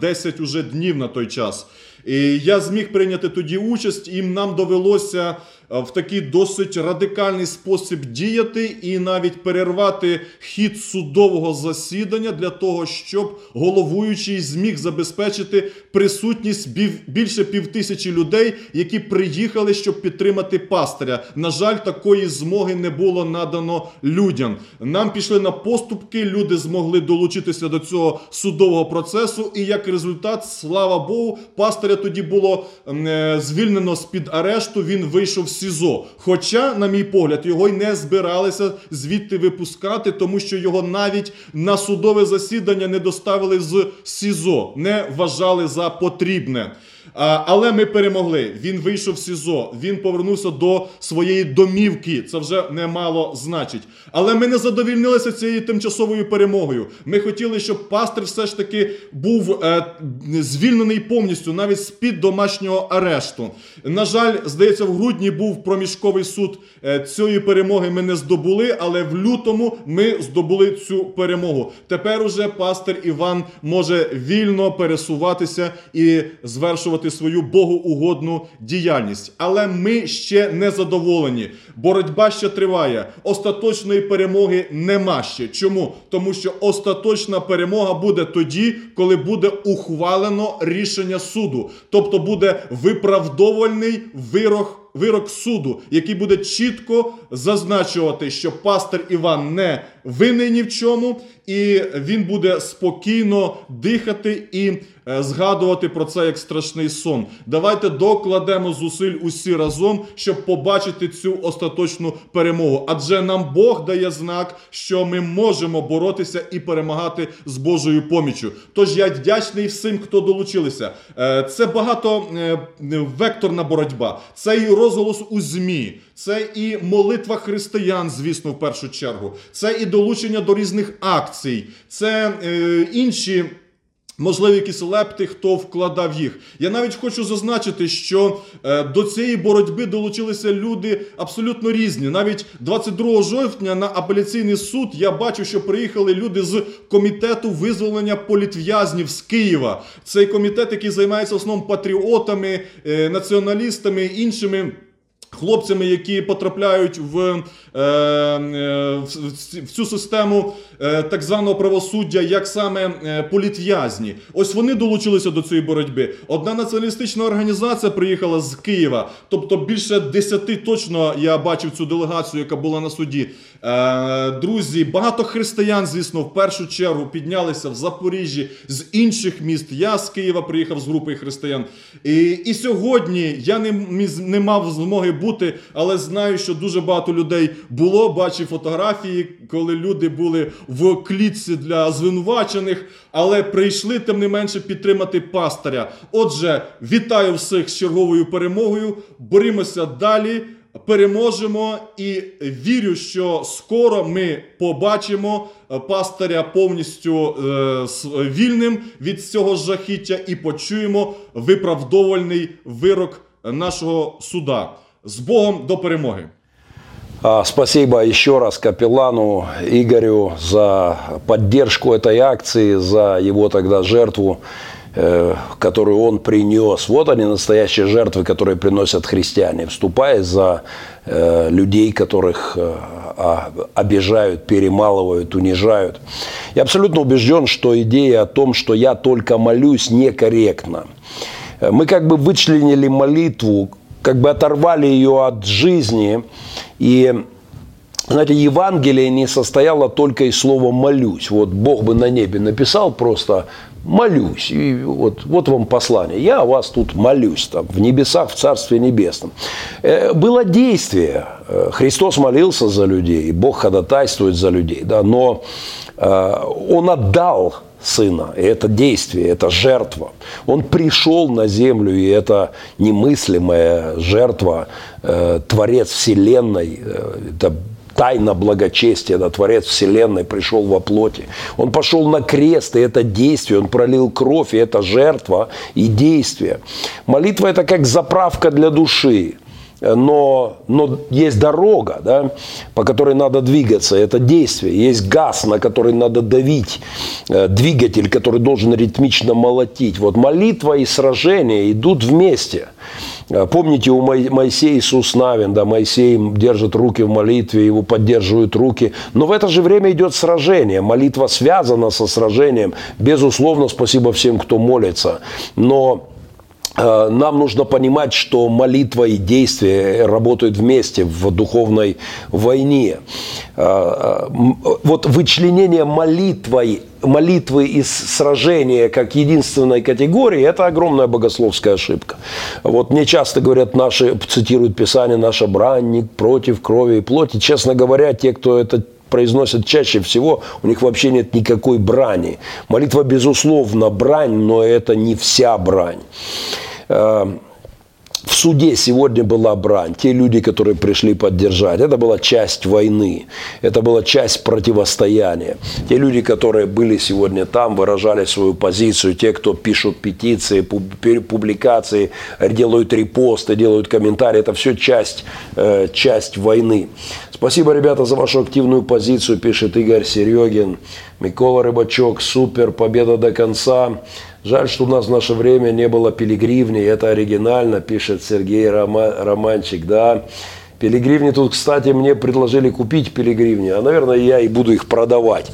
10 е, уже днів на той час. І Я зміг прийняти тоді участь, і нам довелося в такий досить радикальний спосіб діяти і навіть перервати хід судового засідання для того, щоб головуючий зміг забезпечити присутність більше півтисячі людей, які приїхали, щоб підтримати пастиря. На жаль, такої змоги не було надано людям. Нам пішли на поступки, люди змогли долучитися до цього судового процесу, і як результат, слава Богу, пастиря тоді було е, звільнено з під арешту. Він вийшов СІЗО. Хоча, на мій погляд, його й не збиралися звідти випускати, тому що його навіть на судове засідання не доставили з СІЗО, не вважали за потрібне. Але ми перемогли. Він вийшов з СІЗО, він повернувся до своєї домівки. Це вже немало значить. Але ми не задовільнилися цією тимчасовою перемогою. Ми хотіли, щоб пастир все ж таки був е, звільнений повністю, навіть з під домашнього арешту. На жаль, здається, в грудні був проміжковий суд. Е, цієї перемоги ми не здобули, але в лютому ми здобули цю перемогу. Тепер уже пастир Іван може вільно пересуватися і звершувати виконувати свою богоугодну діяльність. Але ми ще не задоволені. Боротьба ще триває. Остаточної перемоги нема ще. Чому? Тому що остаточна перемога буде тоді, коли буде ухвалено рішення суду, тобто буде виправдовальний вирок вирок суду, який буде чітко зазначувати, що пастор Іван не винний ні в чому, і він буде спокійно дихати і е, згадувати про це як страшний сон. Давайте докладемо зусиль усі разом, щоб побачити цю остаточну перемогу. Адже нам Бог дає знак, що ми можемо боротися і перемагати з Божою поміччю. Тож я вдячний всім, хто долучилися. Е, це багатовекторна е, боротьба. Це і розголос у ЗМІ, це і молитва християн, звісно, в першу чергу, це і долучення до різних акцій, це е, інші. Можливо, якісь лепти, хто вкладав їх. Я навіть хочу зазначити, що е, до цієї боротьби долучилися люди абсолютно різні. Навіть 22 жовтня на апеляційний суд я бачу, що приїхали люди з комітету визволення політв'язнів з Києва. Цей комітет, який займається в основному патріотами, е, націоналістами іншими. Хлопцями, які потрапляють в е, е, в цю систему так званого правосуддя, як саме е, політв'язні, ось вони долучилися до цієї боротьби. Одна націоналістична організація приїхала з Києва, тобто більше десяти точно я бачив цю делегацію, яка була на суді. Е, друзі, багато християн, звісно, в першу чергу піднялися в Запоріжжі з інших міст. Я з Києва приїхав з групою християн. І і сьогодні я не, не мав змоги бути, але знаю, що дуже багато людей було. Бачив фотографії, коли люди були в клітці для звинувачених, але прийшли тим не менше підтримати пастиря. Отже, вітаю всіх з черговою перемогою. Борімося далі переможемо і вірю, що скоро ми побачимо пастиря повністю е, вільним від цього жахіття і почуємо виправдовальний вирок нашого суда. З Богом до перемоги! Спасибо еще раз капеллану Игорю за поддержку этой акции, за его тогда жертву Э, которую он принес. Вот они настоящие жертвы, которые приносят христиане, вступая за э, людей, которых э, обижают, перемалывают, унижают. Я абсолютно убежден, что идея о том, что я только молюсь, некорректна. Мы как бы вычленили молитву, как бы оторвали ее от жизни и знаете, Евангелие не состояло только из слова «молюсь». Вот Бог бы на небе написал просто молюсь. И вот, вот вам послание. Я вас тут молюсь там, в небесах, в Царстве Небесном. Э, было действие. Э, Христос молился за людей, Бог ходатайствует за людей. Да, но э, Он отдал Сына. И это действие, это жертва. Он пришел на землю, и это немыслимая жертва, Творец Вселенной. Это тайна благочестия, да, Творец Вселенной пришел во плоти. Он пошел на крест, и это действие, он пролил кровь, и это жертва и действие. Молитва – это как заправка для души. Но, но есть дорога, да, по которой надо двигаться, это действие. Есть газ, на который надо давить, э, двигатель, который должен ритмично молотить. Вот молитва и сражение идут вместе. А, помните, у Моисея Иисус Навин, да, Моисей держит руки в молитве, его поддерживают руки. Но в это же время идет сражение. Молитва связана со сражением. Безусловно, спасибо всем, кто молится. Но Э, нам нужно понимать, что молитва и действие работают вместе в духовной войне. Э, э, вот вычленение молитвой, молитвы из сражения как единственной категории – это огромная богословская ошибка. Вот мне часто говорят, наши, цитируют Писание, наш обранник против крови и плоти. Честно говоря, те, кто это произносят чаще всего, у них вообще нет никакой брани. Молитва, безусловно, брань, но это не вся брань. Эм, в суде сегодня была брань. Те люди, которые пришли поддержать, это была часть войны, это была часть противостояния. Те люди, которые были сегодня там, выражали свою позицию. Те, кто пишут петиции, публикации, делают репосты, делают комментарии, это все часть, э, часть войны. Спасибо, ребята, за вашу активную позицию, пишет Игорь Серегин. Микола Рыбачок, супер, победа до конца. Жаль, что у нас в наше время не было пилигривни, это оригинально, пишет Сергей Рома, Романчик, да. Пилигривни тут, кстати, мне предложили купить пилигривни, а, наверное, я и буду их продавать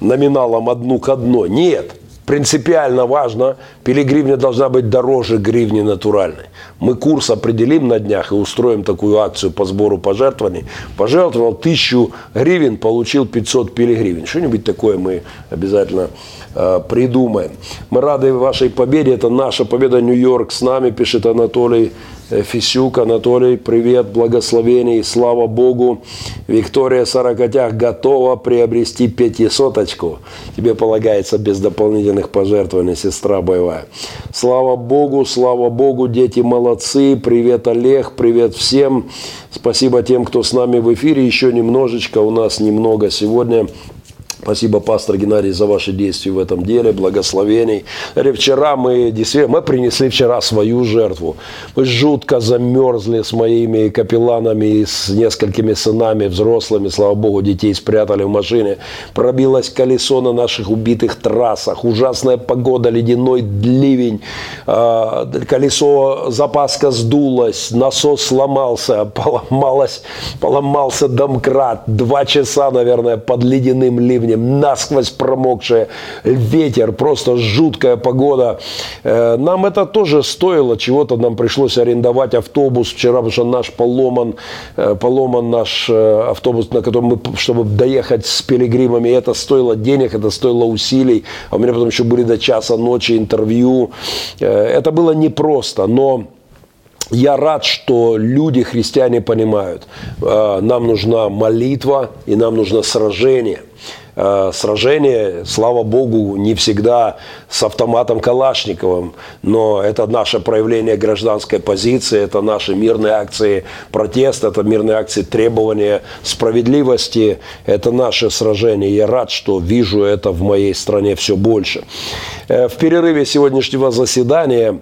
номиналом одну к одной. Нет, принципиально важно, пилигривня должна быть дороже гривни натуральной. Мы курс определим на днях и устроим такую акцию по сбору пожертвований. Пожертвовал тысячу гривен, получил 500 пилигривен. Что-нибудь такое мы обязательно Э, придумаем. Мы рады вашей победе. Это наша победа. Нью-Йорк с нами, пишет Анатолий э, Фисюк. Анатолий, привет, благословений, слава Богу. Виктория Сорокотях готова приобрести пятисоточку. Тебе полагается без дополнительных пожертвований, сестра боевая. Слава Богу, слава Богу, дети молодцы. Привет, Олег, привет всем. Спасибо тем, кто с нами в эфире. Еще немножечко, у нас немного сегодня Спасибо, пастор Геннадий, за ваши действия в этом деле, благословений. Вчера мы действительно, мы принесли вчера свою жертву. Мы жутко замерзли с моими капелланами и с несколькими сынами взрослыми, слава богу, детей спрятали в машине. Пробилось колесо на наших убитых трассах, ужасная погода, ледяной ливень, а, колесо запаска сдулось, насос сломался, *laughs* поломалось, поломался домкрат. Два часа, наверное, под ледяным ливнем ливнем, насквозь промокшая, ветер, просто жуткая погода. Э, нам это тоже стоило чего-то, нам пришлось арендовать автобус вчера, потому что наш поломан, э, поломан наш э, автобус, на котором мы, чтобы доехать с пилигримами, это стоило денег, это стоило усилий, а у меня потом еще были до часа ночи интервью. Это было непросто, но я рад, что люди, христиане, понимают, нам нужна молитва и нам нужно сражение. Э, сражение, слава богу, не всегда с автоматом Калашниковым, но это наше проявление гражданской позиции, это наши мирные акции протеста, это мирные акции требования справедливости, это наше сражение. Я рад, что вижу это в моей стране все больше. Э, в перерыве сегодняшнего заседания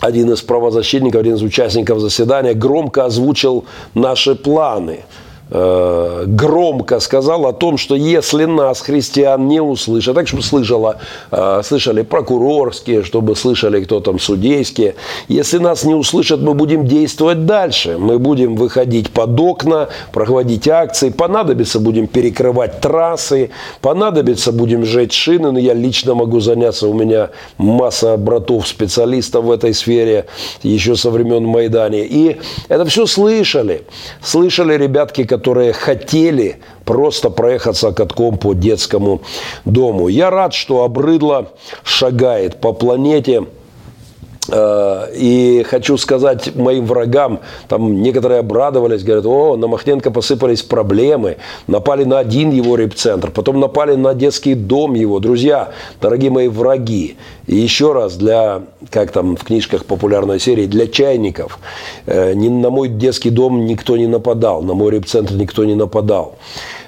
один из правозащитников, один из участников заседания громко озвучил наши планы – Э, громко сказал о том, что если нас, христиан, не услышат, так чтобы слышала, э, слышали прокурорские, чтобы слышали кто там судейские, если нас не услышат, мы будем действовать дальше. Мы будем выходить под окна, проводить акции, понадобится будем перекрывать трассы, понадобится будем сжечь шины, но я лично могу заняться, у меня масса братов, специалистов в этой сфере, еще со времен Майдане. И это все слышали. Слышали ребятки, которые которые хотели просто проехаться катком по детскому дому. Я рад, что Обрыдло шагает по планете – и хочу сказать моим врагам, там некоторые обрадовались, говорят, о, на Махненко посыпались проблемы, напали на один его репцентр, потом напали на детский дом его. Друзья, дорогие мои враги, и еще раз для, как там в книжках популярной серии, для чайников, э, на мой детский дом никто не нападал, на мой репцентр никто не нападал.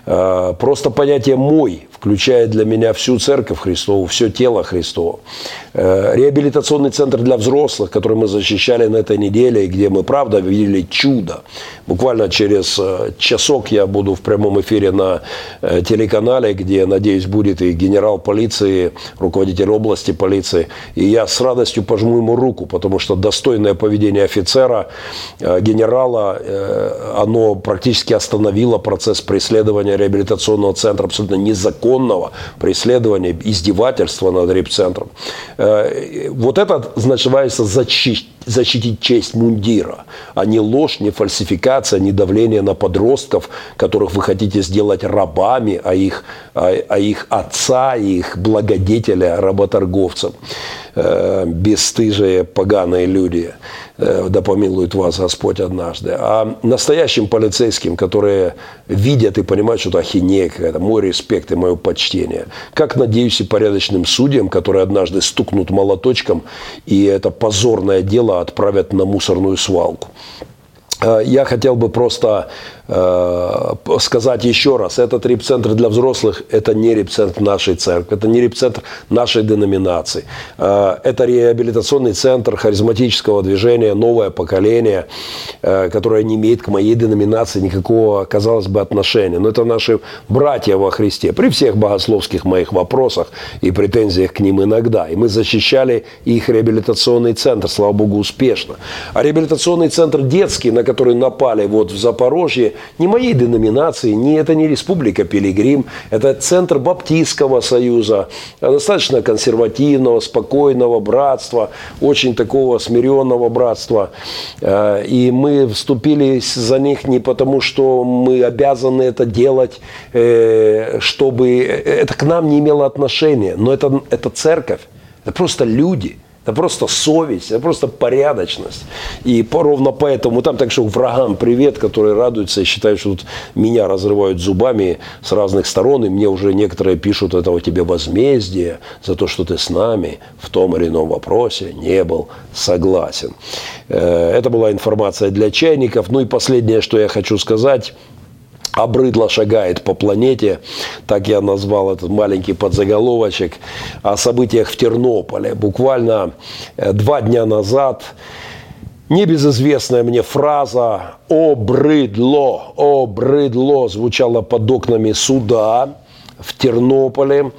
Э, просто понятие «мой» включая для меня всю церковь Христову, все тело Христово. Э, реабилитационный центр для взрослых, который мы защищали на этой неделе, и где мы, правда, видели чудо. Буквально через э, часок я буду в прямом эфире на э, телеканале, где, надеюсь, будет и генерал полиции, руководитель области полиции. И я с радостью пожму ему руку, потому что достойное поведение офицера, генерала, оно практически остановило процесс преследования реабилитационного центра, абсолютно незаконного преследования, издевательства над репцентром. Э, вот это называется защитить, защитить честь мундира, а не ложь, не фальсификация, не давление на подростков, которых вы хотите сделать рабами, а их, а, а их отца, их благодетеля работорговцем. Э, бесстыжие поганые люди, э, да помилует вас Господь однажды. А настоящим полицейским, которые видят и понимают, что это ахинея какая-то, мой респект и мое почтение. Как, надеюсь, и порядочным судьям, которые однажды стукнут молоточком и это позорное дело отправят на мусорную свалку. Э, я хотел бы просто сказать еще раз, этот репцентр для взрослых – это не репцентр нашей церкви, это не репцентр нашей деноминации. Э, это реабилитационный центр харизматического движения «Новое поколение», э, которое не имеет к моей деноминации никакого, казалось бы, отношения. Но это наши братья во Христе при всех богословских моих вопросах и претензиях к ним иногда. И мы защищали их реабилитационный центр, слава Богу, успешно. А реабилитационный центр детский, на который напали вот в Запорожье, ни моей деноминации, ни это не Республика Пилигрим, это центр Баптистского союза, достаточно консервативного, спокойного братства, очень такого смиренного братства. Э, и мы вступили за них не потому, что мы обязаны это делать, э, чтобы это к нам не имело отношения, но это, это церковь, это просто люди – это просто совесть, это просто порядочность. И ровно поэтому там так что врагам привет, которые радуются и считают, что тут меня разрывают зубами с разных сторон, и мне уже некоторые пишут, это у тебя возмездие за то, что ты с нами в том или ином вопросе не был согласен. Э, это была информация для чайников. Ну и последнее, что я хочу сказать – обрыдло шагает по планете, так я назвал этот маленький подзаголовочек, о событиях в Тернополе. Буквально э, два дня назад небезызвестная мне фраза «обрыдло», «обрыдло» звучала под окнами суда в Тернополе,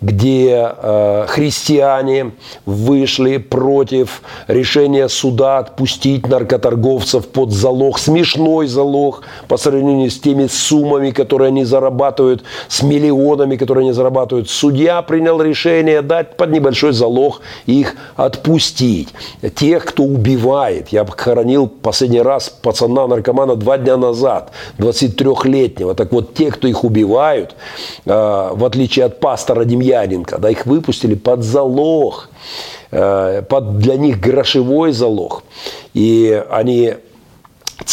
где э, христиане вышли против решения суда отпустить наркоторговцев под залог, смешной залог по сравнению с теми суммами, которые они зарабатывают, с миллионами, которые они зарабатывают. Судья принял решение дать под небольшой залог их отпустить. Тех, кто убивает. Я хоронил последний раз пацана-наркомана два дня назад, 23-летнего. Так вот, те, кто их убивают, э, в отличие от пастора Демьяненко, да, их выпустили под залог, э, под для них грошевой залог. И они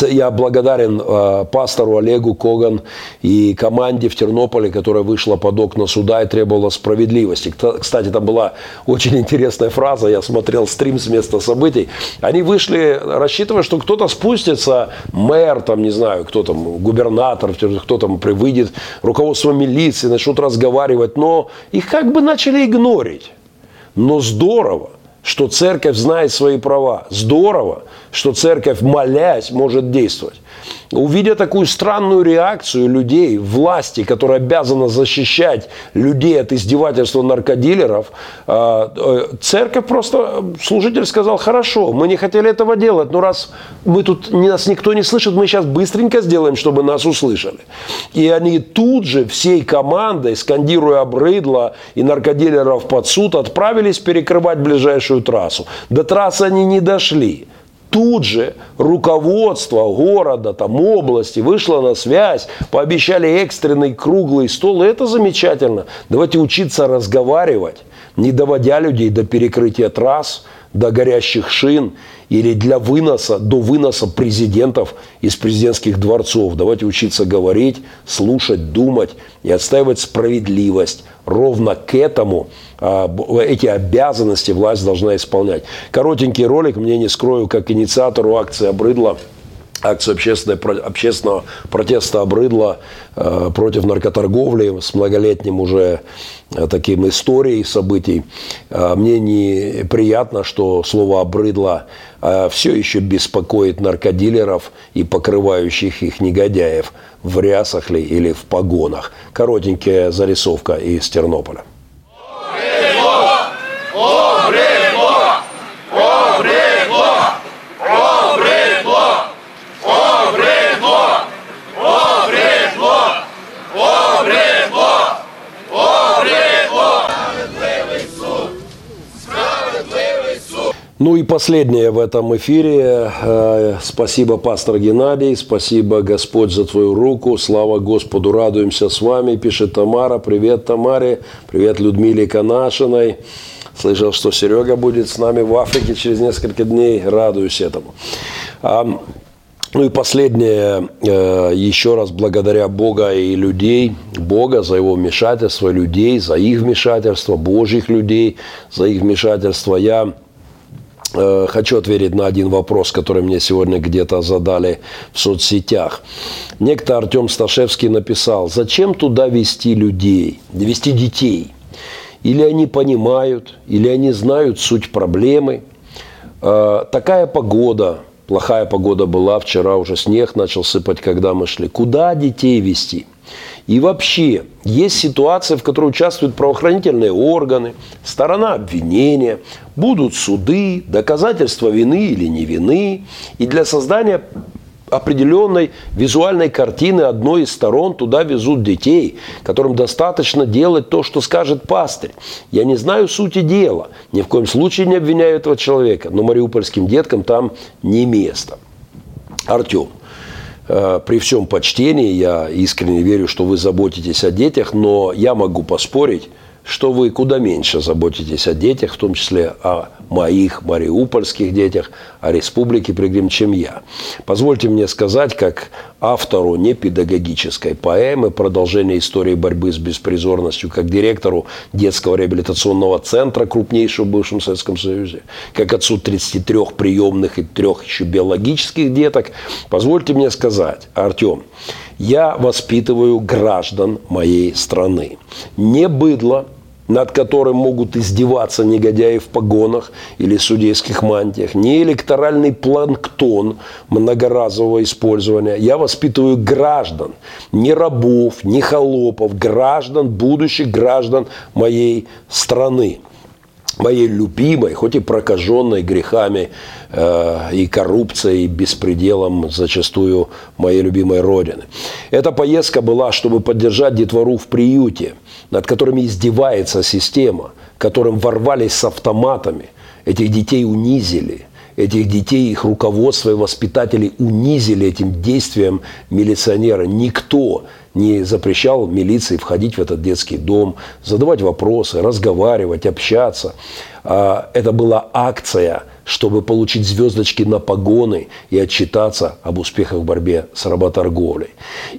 я благодарен э, пастору Олегу Коган и команде в Тернополе, которая вышла под окна суда и требовала справедливости. Кстати, там была очень интересная фраза, я смотрел стрим с места событий. Они вышли, рассчитывая, что кто-то спустится, мэр, там, не знаю, кто там, губернатор, кто там выйдет, руководство милиции, начнут разговаривать, но их как бы начали игнорить. Но здорово, что церковь знает свои права. Здорово, что церковь, молясь, может действовать. Увидя такую странную реакцию людей, власти, которая обязана защищать людей от издевательства наркодилеров, а, э, церковь просто, служитель сказал, хорошо, мы не хотели этого делать, но раз мы тут, нас никто не слышит, мы сейчас быстренько сделаем, чтобы нас услышали. И они тут же всей командой, скандируя обрыдло и наркодилеров под суд, отправились перекрывать ближайшую трассу. До трассы они не дошли тут же руководство города, там, области вышло на связь, пообещали экстренный круглый стол, и это замечательно. Давайте учиться разговаривать, не доводя людей до перекрытия трасс, до горящих шин или для выноса, до выноса президентов из президентских дворцов. Давайте учиться говорить, слушать, думать и отстаивать справедливость. Ровно к этому а, эти обязанности власть должна исполнять. Коротенький ролик, мне не скрою, как инициатору акции «Обрыдло», акцию общественного, общественного протеста обрыдла э, против наркоторговли с многолетним уже э, таким историей событий. Э, мне неприятно, что слово «обрыдло» все еще беспокоит наркодилеров и покрывающих их негодяев в рясах ли или в погонах. Коротенькая зарисовка из Тернополя. Ну и последнее в этом эфире. Э, спасибо, пастор Геннадий, спасибо, Господь, за твою руку. Слава Господу, радуемся с вами, пишет Тамара. Привет, Тамаре. Привет, Людмиле Канашиной. Слышал, что Серега будет с нами в Африке через несколько дней. Радуюсь этому. А, ну и последнее, э, еще раз благодаря Бога и людей, Бога за его вмешательство, людей, за их вмешательство, Божьих людей, за их вмешательство. Я хочу ответить на один вопрос, который мне сегодня где-то задали в соцсетях. Некто Артем Сташевский написал, зачем туда вести людей, вести детей? Или они понимают, или они знают суть проблемы. Э, такая погода, плохая погода была, вчера уже снег начал сыпать, когда мы шли. Куда детей вести? И вообще, есть ситуации, в которой участвуют правоохранительные органы, сторона обвинения, будут суды, доказательства вины или не вины. И для создания определенной визуальной картины одной из сторон туда везут детей, которым достаточно делать то, что скажет пастырь. Я не знаю сути дела, ни в коем случае не обвиняю этого человека, но мариупольским деткам там не место. Артем, при всем почтении, я искренне верю, что вы заботитесь о детях, но я могу поспорить, что вы куда меньше заботитесь о детях, в том числе о моих мариупольских детях, о республике Пригрим, чем я. Позвольте мне сказать, как автору непедагогической поэмы «Продолжение истории борьбы с беспризорностью», как директору детского реабилитационного центра, крупнейшего в бывшем Советском Союзе, как отцу 33 приемных и трех еще биологических деток, позвольте мне сказать, Артем, я воспитываю граждан моей страны. Не быдло, над которым могут издеваться негодяи в погонах или судейских мантиях, не электоральный планктон многоразового использования. Я воспитываю граждан, не рабов, не холопов, граждан, будущих граждан моей страны моей любимой, хоть и прокаженной грехами э, и коррупцией, и беспределом зачастую моей любимой родины. Эта поездка была, чтобы поддержать детвору в приюте, над которыми издевается система, которым ворвались с автоматами. Этих детей унизили. Этих детей, их руководство и воспитатели унизили этим действием милиционера. Никто не запрещал милиции входить в этот детский дом, задавать вопросы, разговаривать, общаться. А, это была акция, чтобы получить звездочки на погоны и отчитаться об успехах в борьбе с работорговлей.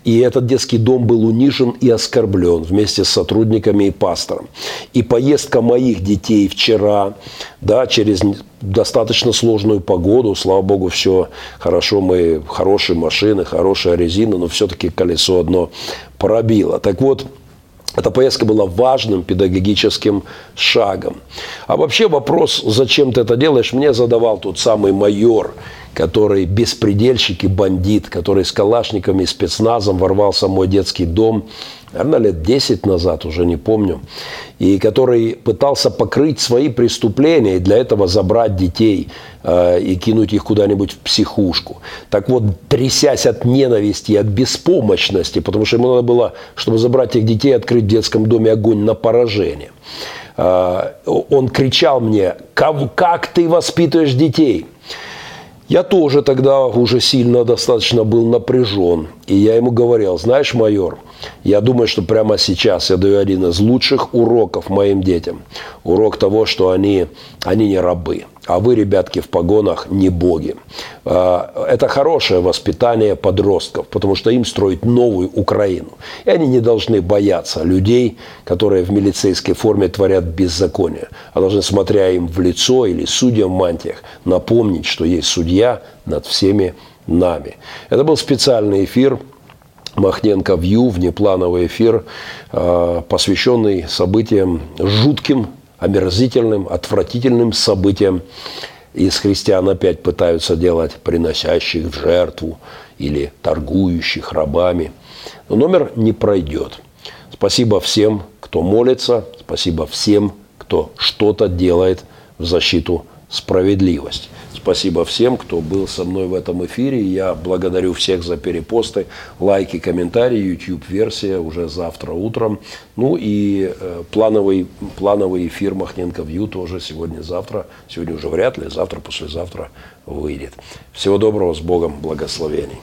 И этот детский дом был унижен и оскорблен вместе с сотрудниками и пастором. И поездка моих детей вчера, да, через достаточно сложную погоду, слава богу, все хорошо, мы хорошие машины, хорошая резина, но все-таки колесо одно пробило. Так вот, эта поездка была важным педагогическим шагом. А вообще вопрос, зачем ты это делаешь, мне задавал тот самый майор, который беспредельщик и бандит, который с калашниками и спецназом ворвался в мой детский дом наверное, лет 10 назад, уже не помню, и который пытался покрыть свои преступления и для этого забрать детей э, и кинуть их куда-нибудь в психушку. Так вот, трясясь от ненависти и от беспомощности, потому что ему надо было, чтобы забрать этих детей, открыть в детском доме огонь на поражение. Э, он кричал мне, как ты воспитываешь детей? Я тоже тогда уже сильно достаточно был напряжен. И я ему говорил, знаешь, майор, я думаю, что прямо сейчас я даю один из лучших уроков моим детям. Урок того, что они, они не рабы. А вы, ребятки, в погонах не боги. А, это хорошее воспитание подростков, потому что им строить новую Украину. И они не должны бояться людей, которые в милицейской форме творят беззаконие. А должны, смотря им в лицо или судьям в мантиях, напомнить, что есть судья над всеми нами. Это был специальный эфир Махненко Вью, внеплановый эфир, а, посвященный событиям жутким, омерзительным, отвратительным событиям. Из христиан опять пытаются делать приносящих в жертву или торгующих рабами. Но номер не пройдет. Спасибо всем, кто молится, спасибо всем, кто что-то делает в защиту справедливости. Спасибо всем, кто был со мной в этом эфире. Я благодарю всех за перепосты, лайки, комментарии. YouTube-версия уже завтра утром. Ну и э, плановый, плановый эфир Махненко Вью тоже сегодня-завтра. Сегодня уже вряд ли, завтра, послезавтра выйдет. Всего доброго, с Богом, благословений.